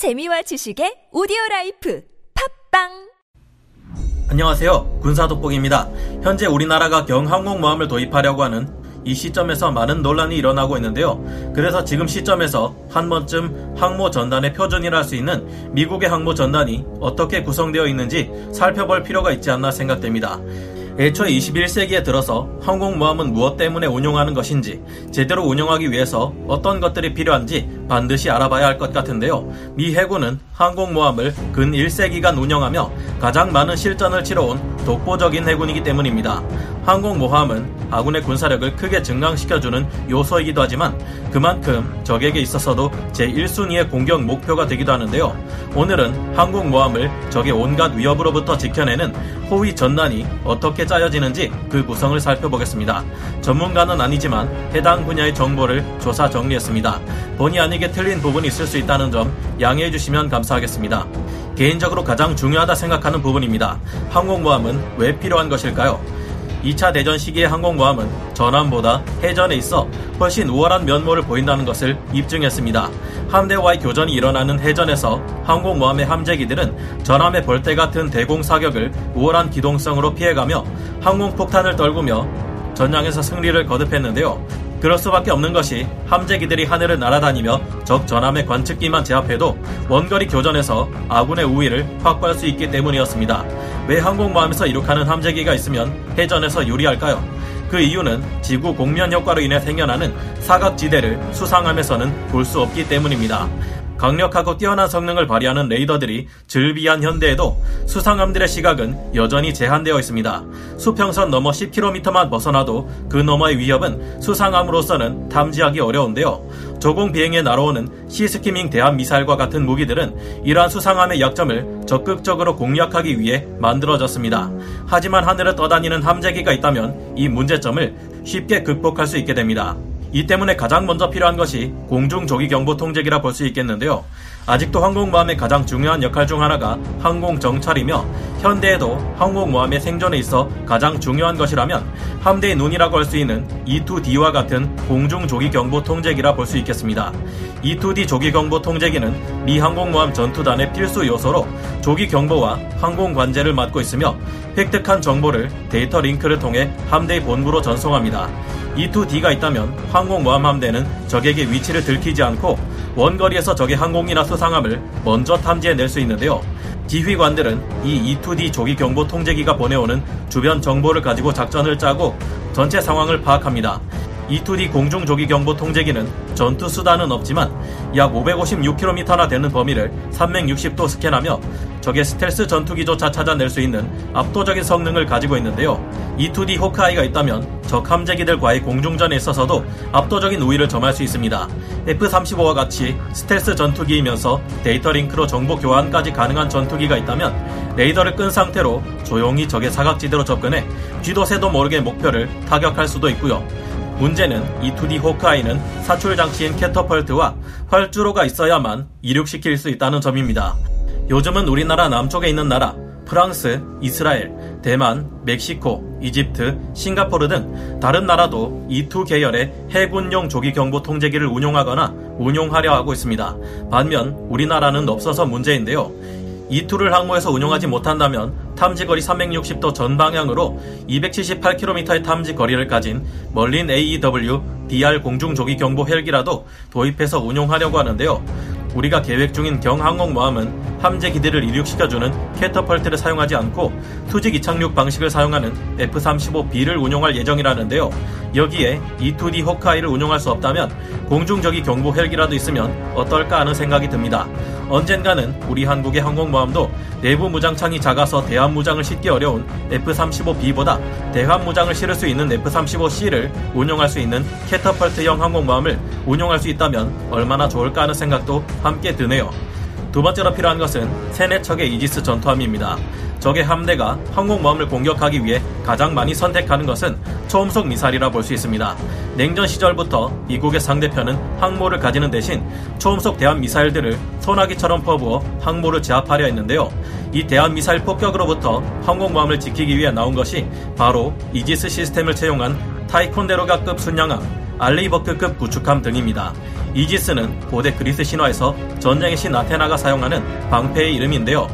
재미와 지식의 오디오 라이프 팟빵 안녕하세요. 군사독복입니다. 현재 우리나라가 경항공모함을 도입하려고 하는 이 시점에서 많은 논란이 일어나고 있는데요. 그래서 지금 시점에서 한 번쯤 항모 전단의 표준이라 할 수 있는 미국의 항모 전단이 어떻게 구성되어 있는지 살펴볼 필요가 있지 않나 생각됩니다. 애초에 21세기에 들어서 항공모함은 무엇 때문에 운용하는 것인지 제대로 운용하기 위해서 어떤 것들이 필요한지 반드시 알아봐야 할 것 같은데요. 미 해군은 항공모함을 근 1세기간 운영하며 가장 많은 실전을 치러온 독보적인 해군이기 때문입니다. 항공모함은 아군의 군사력을 크게 증강시켜주는 요소이기도 하지만 그만큼 적에게 있어서도 제1순위의 공격 목표가 되기도 하는데요. 오늘은 항공모함을 적의 온갖 위협으로부터 지켜내는 호위 전단이 어떻게 짜여지는지 그 구성을 살펴보겠습니다. 전문가는 아니지만 해당 분야의 정보를 조사 정리했습니다. 본의 아니게 틀린 부분이 있을 수 있다는 점 양해해 주시면 감사하겠습니다. 개인적으로 가장 중요하다 생각하는 부분입니다. 항공모함은 왜 필요한 것일까요? 2차 대전 시기의 항공모함은 전함보다 해전에 있어 훨씬 우월한 면모를 보인다는 것을 입증했습니다. 함대와의 교전이 일어나는 해전에서 항공모함의 함재기들은 전함의 벌떼 같은 대공 사격을 우월한 기동성으로 피해가며 항공폭탄을 떨구며 전장에서 승리를 거듭했는데요. 그럴 수밖에 없는 것이 함재기들이 하늘을 날아다니며 적 전함의 관측기만 제압해도 원거리 교전에서 아군의 우위를 확보할 수 있기 때문이었습니다. 왜 항공모함에서 이룩하는 함재기가 있으면 해전에서 유리할까요? 그 이유는 지구 공면 효과로 인해 생겨나는 사각지대를 수상함에서는 볼 수 없기 때문입니다. 강력하고 뛰어난 성능을 발휘하는 레이더들이 즐비한 현대에도 수상함들의 시각은 여전히 제한되어 있습니다. 수평선 너머 10km만 벗어나도 그 너머의 위협은 수상함으로서는 탐지하기 어려운데요. 조공 비행에 날아오는 시스키밍 대함 미사일과 같은 무기들은 이러한 수상함의 약점을 적극적으로 공략하기 위해 만들어졌습니다. 하지만 하늘을 떠다니는 함재기가 있다면 이 문제점을 쉽게 극복할 수 있게 됩니다. 이 때문에 가장 먼저 필요한 것이 공중조기경보 통제기라 볼 수 있겠는데요. 아직도 항공모함의 가장 중요한 역할 중 하나가 항공정찰이며 현대에도 항공모함의 생존에 있어 가장 중요한 것이라면 함대의 눈이라고 할 수 있는 E2D와 같은 공중조기경보 통제기라 볼 수 있겠습니다. E2D 조기경보 통제기는 미 항공모함 전투단의 필수 요소로 조기경보와 항공관제를 맡고 있으며 획득한 정보를 데이터 링크를 통해 함대의 본부로 전송합니다. E2D가 있다면 항공모함 함대는 적에게 위치를 들키지 않고 원거리에서 적의 항공이나 수상함을 먼저 탐지해낼 수 있는데요. 지휘관들은 이 E2D 조기 경보 통제기가 보내오는 주변 정보를 가지고 작전을 짜고 전체 상황을 파악합니다. E2D 공중 조기 경보 통제기는 전투 수단은 없지만 약 556km나 되는 범위를 360도 스캔하며 적의 스텔스 전투기조차 찾아낼 수 있는 압도적인 성능을 가지고 있는데요. E2D 호크아이가 있다면 적 함재기들과의 공중전에 있어서도 압도적인 우위를 점할 수 있습니다. F-35와 같이 스텔스 전투기이면서 데이터 링크로 정보 교환까지 가능한 전투기가 있다면 레이더를 끈 상태로 조용히 적의 사각지대로 접근해 쥐도 새도 모르게 목표를 타격할 수도 있고요. 문제는 E-2D 호크아이는 사출 장치인 캐터펄트와 활주로가 있어야만 이륙시킬 수 있다는 점입니다. 요즘은 우리나라 남쪽에 있는 나라, 프랑스, 이스라엘, 대만, 멕시코, 이집트, 싱가포르 등 다른 나라도 이 두 계열의 해군용 조기 경보 통제기를 운용하거나 운용하려 하고 있습니다. 반면 우리나라는 없어서 문제인데요. 이 툴을 항모에서 운용하지 못한다면 탐지거리 360도 전방향으로 278km의 탐지 거리를 가진 멀린 AEW DR 공중조기 경보 헬기라도 도입해서 운용하려고 하는데요. 우리가 계획 중인 경항공모함은 함재기들을 이륙시켜주는 캐터펄트를 사용하지 않고 수직 이착륙 방식을 사용하는 F-35B를 운용할 예정이라는데요. 여기에 E-2D 호카이를 운용할 수 없다면 공중적이 경보 헬기라도 있으면 어떨까 하는 생각이 듭니다. 언젠가는 우리 한국의 항공모함도 내부 무장창이 작아서 대함 무장을 싣기 어려운 F-35B보다 대함 무장을 실을 수 있는 F-35C를 운용할 수 있는 캐터펄트형 항공모함을 운용할 수 있다면 얼마나 좋을까 하는 생각도 함께 드네요. 두 번째로 필요한 것은 세네 척의 이지스 전투함입니다. 적의 함대가 항공모함을 공격하기 위해 가장 많이 선택하는 것은 초음속 미사일이라 볼 수 있습니다. 냉전 시절부터 미국의 상대편은 항모를 가지는 대신 초음속 대함 미사일들을 소나기처럼 퍼부어 항모를 제압하려 했는데요. 이 대함 미사일 폭격으로부터 항공모함을 지키기 위해 나온 것이 바로 이지스 시스템을 채용한 타이콘데로가급 순양함, 알리버크급 구축함 등입니다. 이지스는 고대 그리스 신화에서 전쟁의 신 아테나가 사용하는 방패의 이름인데요.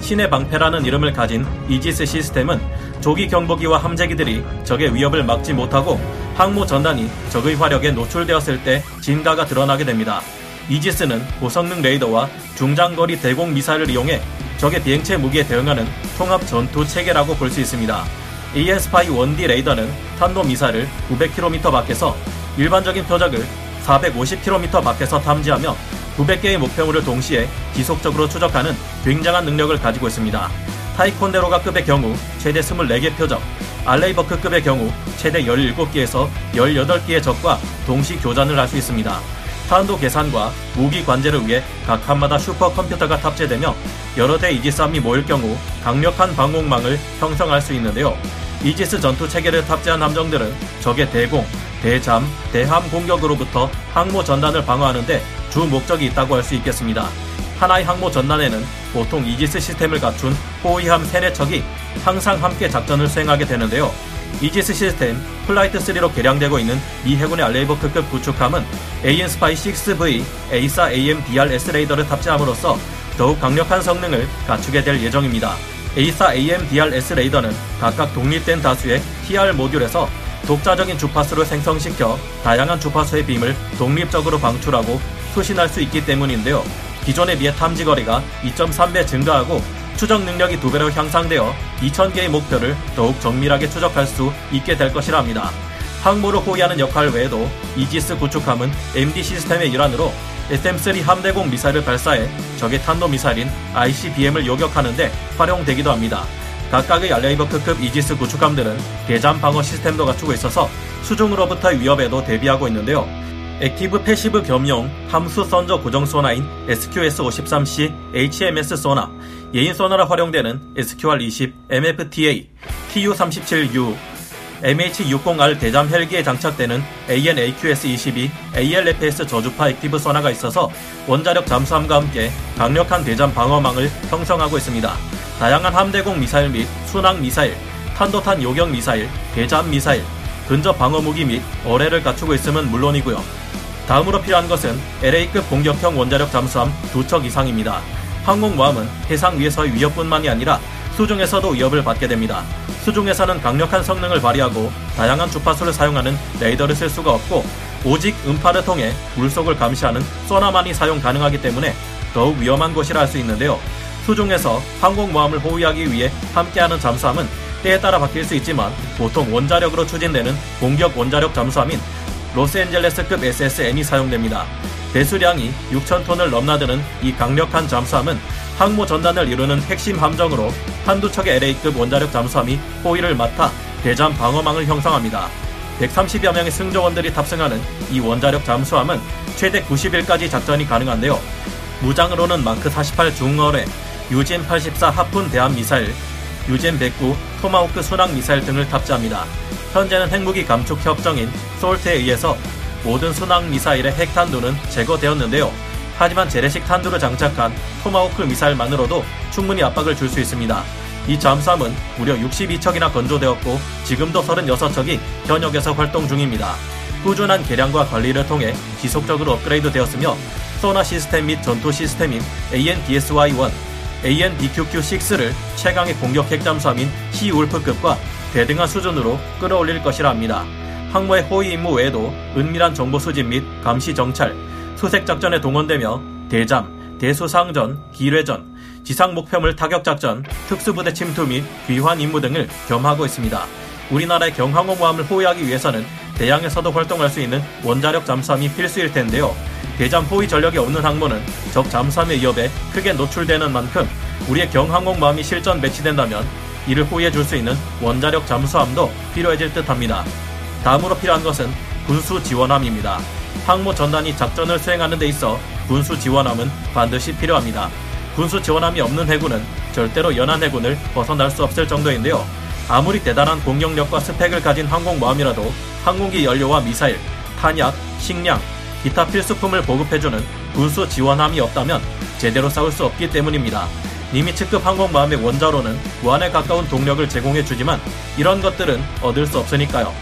신의 방패라는 이름을 가진 이지스 시스템은 조기 경보기와 함재기들이 적의 위협을 막지 못하고 항모 전단이 적의 화력에 노출되었을 때 진가가 드러나게 됩니다. 이지스는 고성능 레이더와 중장거리 대공 미사일을 이용해 적의 비행체 무기에 대응하는 통합 전투 체계라고 볼 수 있습니다. AS-5 1D 레이더는 탄도 미사일을 900km 밖에서 일반적인 표적을 450km 밖에서 탐지하며 900개의 목표물을 동시에 지속적으로 추적하는 굉장한 능력을 가지고 있습니다. 타이콘데로가급의 경우 최대 24개 표적, 알레이버크급의 경우 최대 17개에서 18개의 적과 동시 교전을 할 수 있습니다. 탄도 계산과 무기 관제를 위해 각 칸마다 슈퍼컴퓨터가 탑재되며 여러 대 이지스함이 모일 경우 강력한 방공망을 형성할 수 있는데요. 이지스 전투 체계를 탑재한 함정들은 적의 대공, 대잠, 대함 공격으로부터 항모 전단을 방어하는데 주 목적이 있다고 할 수 있겠습니다. 하나의 항모 전단에는 보통 이지스 시스템을 갖춘 호위함 3, 4척이 항상 함께 작전을 수행하게 되는데요. 이지스 시스템 Flight 3로 개량되고 있는 미 해군의 알레이버크급 구축함은 AN SPY-6V 4 AMDR-S 레이더를 탑재함으로써 더욱 강력한 성능을 갖추게 될 예정입니다. 4 AMDR-S 레이더는 각각 독립된 다수의 TR 모듈에서 독자적인 주파수를 생성시켜 다양한 주파수의 빔을 독립적으로 방출하고 수신할 수 있기 때문인데요. 기존에 비해 탐지 거리가 2.3배 증가하고 추적 능력이 두 배로 향상되어 2,000개의 목표를 더욱 정밀하게 추적할 수 있게 될 것이라 합니다. 항모를 호위하는 역할 외에도 이지스 구축함은 MD 시스템의 일환으로 SM-3 함대공 미사일을 발사해 적의 탄도 미사일인 ICBM을 요격하는데 활용되기도 합니다. 각각의 알레이버크급 이지스 구축함들은 대잠 방어 시스템도 갖추고 있어서 수중으로부터의 위협에도 대비하고 있는데요. active passive 겸용 함수 선저 고정 소나인 SQS-53C HMS 소나, 예인 소나로 활용되는 SQR-20 MFTA, TB-37U, MH-60R 대잠 헬기에 장착되는 AN-AQS-22 ALFS 저주파 active 소나가 있어서 원자력 잠수함과 함께 강력한 대잠 방어망을 형성하고 있습니다. 다양한 함대공 미사일 및 순항 미사일, 탄도탄 요격 미사일, 대잠 미사일, 근접 방어 무기 및 어뢰를 갖추고 있음은 물론이고요. 다음으로 필요한 것은 LA급 공격형 원자력 잠수함 두 척 이상입니다. 항공모함은 해상 위에서의 위협뿐만이 아니라 수중에서도 위협을 받게 됩니다. 수중에서는 강력한 성능을 발휘하고 다양한 주파수를 사용하는 레이더를 쓸 수가 없고 오직 음파를 통해 물속을 감시하는 소나만이 사용 가능하기 때문에 더욱 위험한 곳이라 할 수 있는데요. 수중에서 항공모함을 호위하기 위해 함께하는 잠수함은 때에 따라 바뀔 수 있지만 보통 원자력으로 추진되는 공격 원자력 잠수함인 로스앤젤레스급 SSN이 사용됩니다. 배수량이 6,000톤을 넘나드는 이 강력한 잠수함은 항모 전단을 이루는 핵심 함정으로 한두 척의 LA급 원자력 잠수함이 호위를 맡아 대잠 방어망을 형성합니다. 130여 명의 승조원들이 탑승하는 이 원자력 잠수함은 최대 90일까지 작전이 가능한데요. 무장으로는 마크 48 중어뢰, 유진 84 하푼 대함 미사일, 유젠 109 토마호크 순항 미사일 등을 탑재합니다. 현재는 핵무기 감축 협정인 SALT에 의해서 모든 순항 미사일의 핵 탄두는 제거되었는데요. 하지만 재래식 탄두를 장착한 토마호크 미사일만으로도 충분히 압박을 줄 수 있습니다. 이 잠수함은 무려 62척이나 건조되었고 지금도 36척이 현역에서 활동 중입니다. 꾸준한 개량과 관리를 통해 지속적으로 업그레이드 되었으며 소나 시스템 및 전투 시스템인 AN-DSY-1, AN-DQQ-6를 최강의 공격 핵잠수함인 시울프급과 대등한 수준으로 끌어올릴 것이라 합니다. 항모의 호위 임무 외에도 은밀한 정보 수집 및 감시 정찰, 수색 작전에 동원되며 대잠, 대수상전, 기뢰전, 지상 목표물 타격 작전, 특수부대 침투 및 귀환 임무 등을 겸하고 있습니다. 우리나라의 경항공모함을 호위하기 위해서는 대양에서도 활동할 수 있는 원자력 잠수함이 필수일 텐데요. 대잠 호위 전력이 없는 항모는 적 잠수함의 위협에 크게 노출되는 만큼 우리의 경항공모함이 실전 배치된다면 이를 호위해 줄 수 있는 원자력 잠수함도 필요해질 듯 합니다. 다음으로 필요한 것은 군수 지원함입니다. 항모 전단이 작전을 수행하는 데 있어 군수 지원함은 반드시 필요합니다. 군수 지원함이 없는 해군은 절대로 연안 해군을 벗어날 수 없을 정도인데요. 아무리 대단한 공격력과 스펙을 가진 항공모함이라도 항공기 연료와 미사일, 탄약, 식량, 기타 필수품을 보급해주는 군수 지원함이 없다면 제대로 싸울 수 없기 때문입니다. 니미츠급 항공모함의 원자로는 무한에 가까운 동력을 제공해주지만 이런 것들은 얻을 수 없으니까요.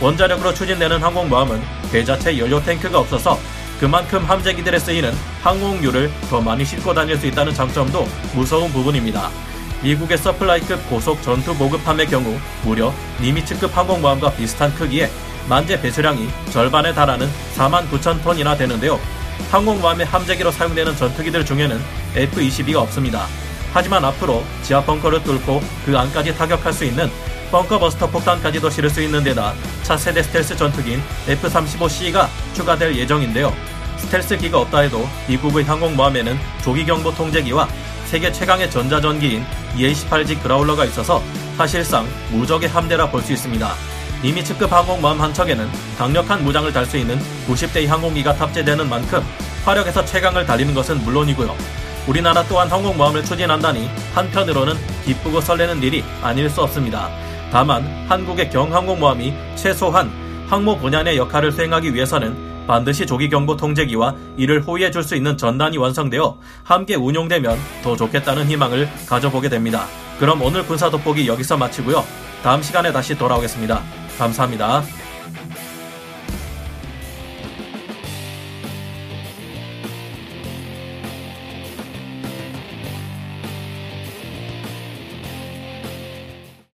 원자력으로 추진되는 항공모함은 배 자체 연료 탱크가 없어서 그만큼 함재기들에 쓰이는 항공유를 더 많이 싣고 다닐 수 있다는 장점도 무서운 부분입니다. 미국의 서플라이급 고속 전투 보급함의 경우 무려 니미츠급 항공모함과 비슷한 크기에 만재 배수량이 절반에 달하는 4만 9천 톤이나 되는데요. 항공모함의 함재기로 사용되는 전투기들 중에는 F-22가 없습니다. 하지만 앞으로 지하 벙커를 뚫고 그 안까지 타격할 수 있는 벙커버스터 폭탄까지도 실을 수 있는 데다 차세대 스텔스 전투기인 F-35C가 추가될 예정인데요. 스텔스기가 없다 해도 미국의 항공모함에는 조기경보 통제기와 세계 최강의 전자전기인 EA-18G 그라울러가 있어서 사실상 무적의 함대라 볼 수 있습니다. 이미 측급 항공모함 한 척에는 강력한 무장을 달 수 있는 90대의 항공기가 탑재되는 만큼 화력에서 최강을 달리는 것은 물론이고요. 우리나라 또한 항공모함을 추진한다니 한편으로는 기쁘고 설레는 일이 아닐 수 없습니다. 다만 한국의 경항공모함이 최소한 항모 분야 의 역할을 수행하기 위해서는 반드시 조기경보 통제기와 이를 호위해 줄 수 있는 전단이 완성되어 함께 운용되면 더 좋겠다는 희망을 가져보게 됩니다. 그럼 오늘 군사 돋보기 여기서 마치고요. 다음 시간에 다시 돌아오겠습니다. 감사합니다.